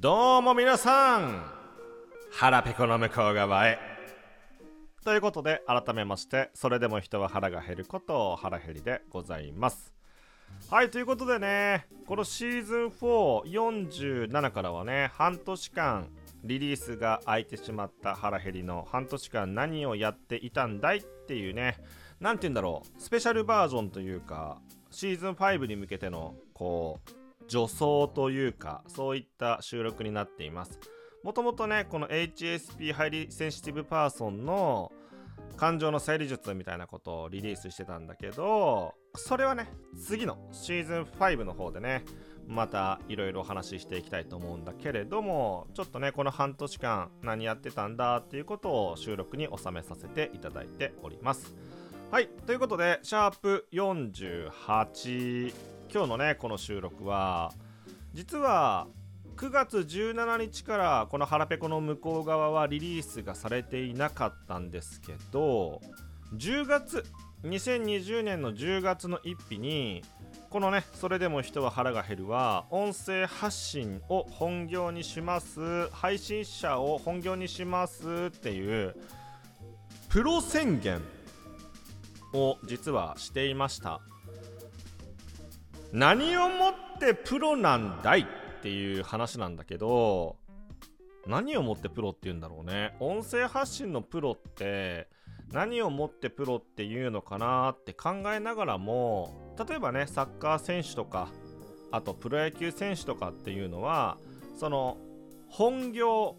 どうも皆さん腹ペコの向こう側へ。ということで改めましてそれでも人は腹が減ることを腹減りでございます。はいということでねこのシーズン447からはね半年間リリースが空いてしまった腹減りの半年間何をやっていたんだいっていうね何て言うんだろうスペシャルバージョンというかシーズン5に向けてのこう助走というかそういった収録になっています。もともとねこの HSP ハイリセンシティブパーソンの感情の整理術みたいなことをリリースしてたんだけどそれはね次のシーズン5の方でねまたいろいろお話ししていきたいと思うんだけれどもちょっとねこの半年間何やってたんだっていうことを収録に収めさせていただいております。はいということでシャープ48今日のねこの収録は実は9月17日からこの腹ペコの向こう側はリリースがされていなかったんですけど10月2020年の10月の1日にこのねそれでも人は腹が減るは音声発信を本業にします。配信者を本業にしますっていうプロ宣言を実はしていました。何をもってプロなんだいっていう話なんだけど何をもってプロって言うんだろうね。音声発信のプロって何をもってプロっていうのかなって考えながらも例えばねサッカー選手とかあとプロ野球選手とかっていうのはその本業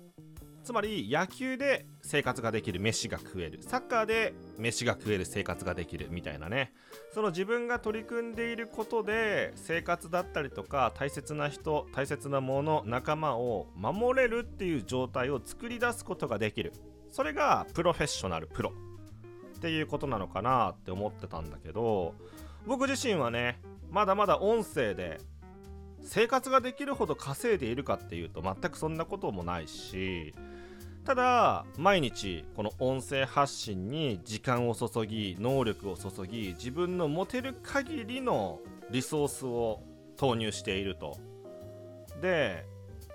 つまり野球で生活ができる飯が食える。サッカーで飯が食える生活ができるみたいなね。その自分が取り組んでいることで生活だったりとか大切な人大切なもの仲間を守れるっていう状態を作り出すことができる。それがプロフェッショナルプロ。っていうことなのかなって思ってたんだけど僕自身はねまだまだ音声で生活ができるほど稼いでいるかっていうと全くそんなこともないしただ毎日この音声発信に時間を注ぎ能力を注ぎ自分の持てる限りのリソースを投入していると。で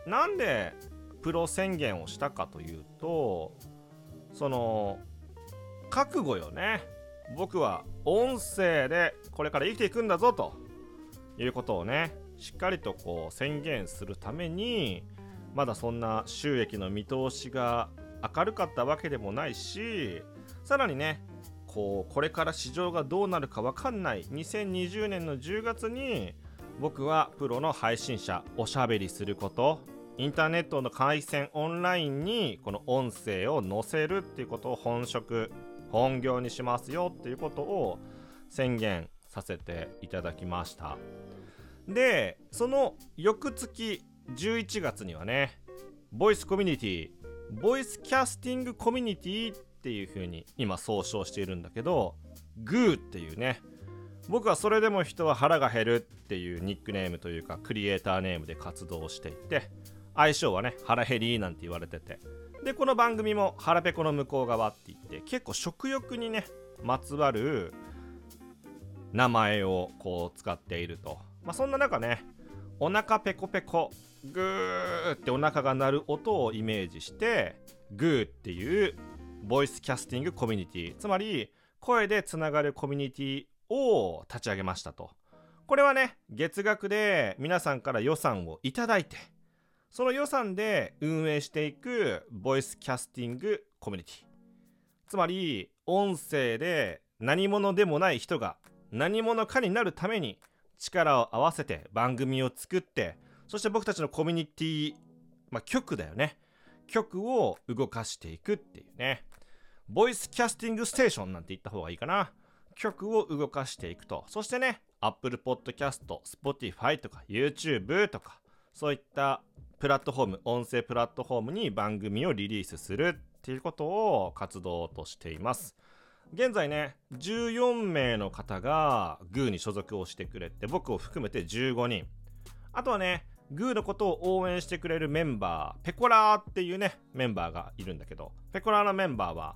なんでプロ宣言をしたかというとその覚悟よね。僕は音声でこれから生きていくんだぞということをねしっかりとこう宣言するためにまだそんな収益の見通しが明るかったわけでもないしさらにねこうこれから市場がどうなるか分かんない2020年の10月に僕はプロの配信者おしゃべりすることインターネットの回線オンラインにこの音声を載せるっていうことを本職本業にしますよっていうことを宣言させていただきました。でその翌月11月にはねボイスコミュニティボイスキャスティングコミュニティっていう風に今総称しているんだけどグーっていうね僕はそれでも人は腹が減るっていうニックネームというかクリエイターネームで活動していて相性はね腹減りなんて言われててでこの番組も腹ペコの向こう側って言って結構食欲にねまつわる名前をこう使っていると。まあそんな中ねお腹ペコペコグーってお腹が鳴る音をイメージしてグーっていうボイスキャスティングコミュニティつまり声でつながるコミュニティを立ち上げましたと。これはね月額で皆さんから予算をいただいてその予算で運営していくボイスキャスティングコミュニティ。つまり音声で何者でもない人が何者かになるために力を合わせて番組を作ってそして僕たちのコミュニティ、まあ、局だよね。局を動かしていくっていうね。ボイスキャスティングステーションなんて言った方がいいかな。曲を動かしていくと。そしてね Apple Podcast、Spotify とか YouTube とかそういったプラットフォーム音声プラットフォームに番組をリリースするっていうことを活動としています。現在ね14名の方が GOO に所属をしてくれて僕を含めて15人。あとはねグーのことを応援してくれるメンバーペコラーっていうねメンバーがいるんだけどペコラーのメンバーは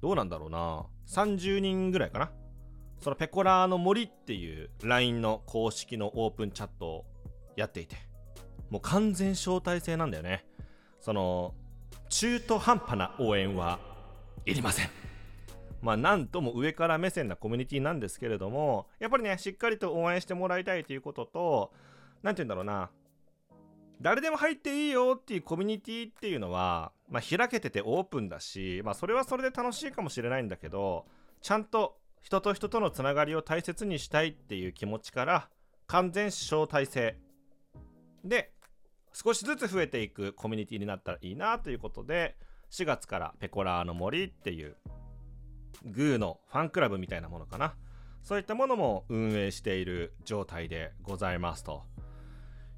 どうなんだろうな。30人ぐらいかな。そのペコラーの森っていう LINE の公式のオープンチャットをやっていてもう完全招待制なんだよね。その中途半端な応援はいりません。まあなんとも上から目線なコミュニティなんですけれどもやっぱりねしっかりと応援してもらいたいということと何て言うんだろうな。誰でも入っていいよっていうコミュニティっていうのは、まあ、開けててオープンだし、まあ、それはそれで楽しいかもしれないんだけどちゃんと人と人とのつながりを大切にしたいっていう気持ちから完全招待制。で少しずつ増えていくコミュニティになったらいいなということで4月からペコラーの森っていうグーのファンクラブみたいなものかな。そういったものも運営している状態でございますと。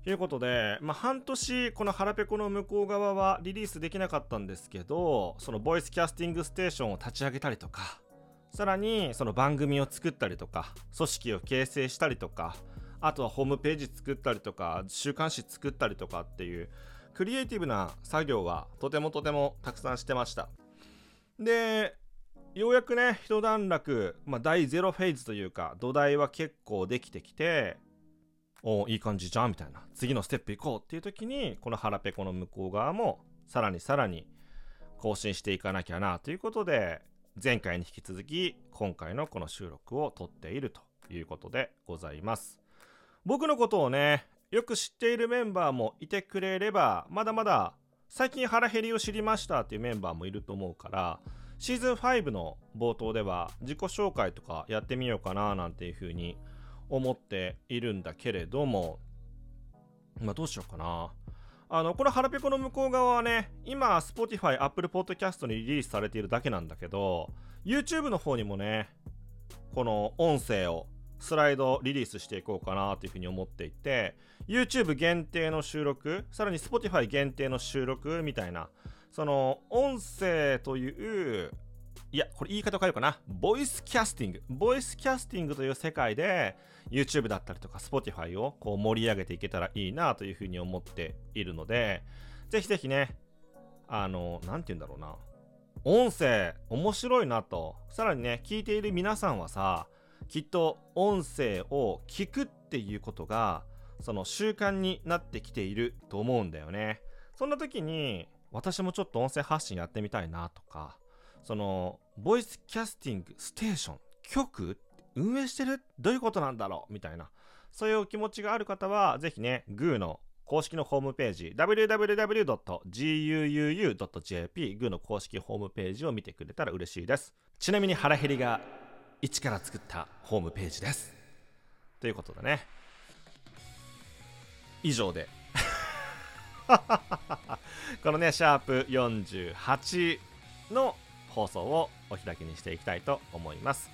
いうことで、まあ、半年この腹ペコの向こう側はリリースできなかったんですけどそのボイスキャスティングステーションを立ち上げたりとかさらにその番組を作ったりとか組織を形成したりとかあとはホームページ作ったりとか週刊誌作ったりとかっていうクリエイティブな作業はとてもとてもたくさんしてました。でようやくね一段落、まあ、第0フェーズというか土台は結構できてきておいい感じじゃんみたいな。次のステップ行こうっていう時にこの腹ペコの向こう側もさらにさらに更新していかなきゃなということで前回に引き続き今回のこの収録を撮っているということでございます。僕のことをねよく知っているメンバーもいてくれればまだまだ最近腹減りを知りましたっていうメンバーもいると思うからシーズン5の冒頭では自己紹介とかやってみようかななんていう風に思っているんだけれどもまあどうしようかな。あのこの腹ペコの向こう側はね今 Spotify、Apple Podcast にリリースされているだけなんだけど YouTube の方にもねこの音声をスライドリリースしていこうかなというふうに思っていて YouTube 限定の収録さらに Spotify 限定の収録みたいなその音声といういやこれ言い方変えるかな。ボイスキャスティングボイスキャスティングという世界で YouTube だったりとか Spotify をこう盛り上げていけたらいいなというふうに思っているのでぜひぜひねあの何て言うんだろうな。音声面白いなと。さらにね聞いている皆さんはさきっと音声を聞くっていうことがその習慣になってきていると思うんだよね。そんな時に私もちょっと音声発信やってみたいなとかそのボイスキャスティングステーション局運営してる？どういうことなんだろう？みたいな。そういう気持ちがある方はぜひね GOO の公式のホームページ www.guuu.jp グーの公式ホームページを見てくれたら嬉しいです。ちなみに腹減りが一から作ったホームページです。ということでね。以上で。このねシャープ48の放送をお開きにしていきたいと思います。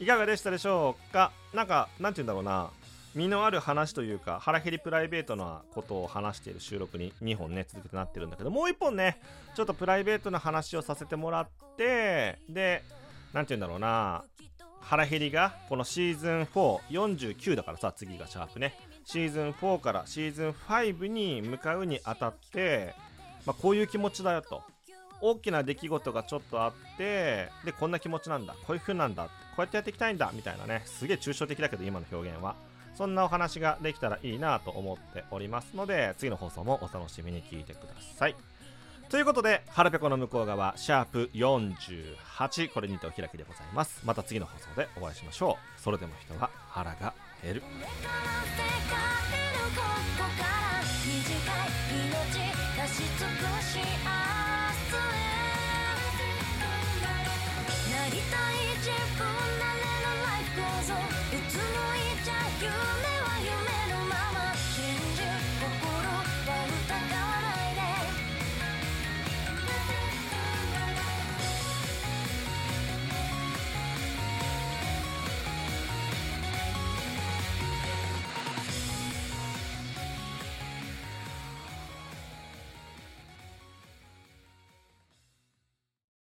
いかがでしたでしょうか？なんかなんて言うんだろうな。身のある話というか腹減りプライベートなことを話している収録に2本ね続けてなってるんだけどもう1本ねちょっとプライベートな話をさせてもらってで何て言うんだろうな。腹減りがこのシーズン449だからさ次がシャープね。シーズン4からシーズン5に向かうにあたって、まあ、こういう気持ちだよと。大きな出来事がちょっとあってでこんな気持ちなんだ。こういう風なんだ。こうやってやっていきたいんだ。みたいなね。すげえ抽象的だけど今の表現は。そんなお話ができたらいいなと思っておりますので次の放送もお楽しみに聞いてください。ということで、ハルペコの向こう側、シャープ48、これにてお開きでございます。また次の放送でお会いしましょう。それでも人は腹が減る。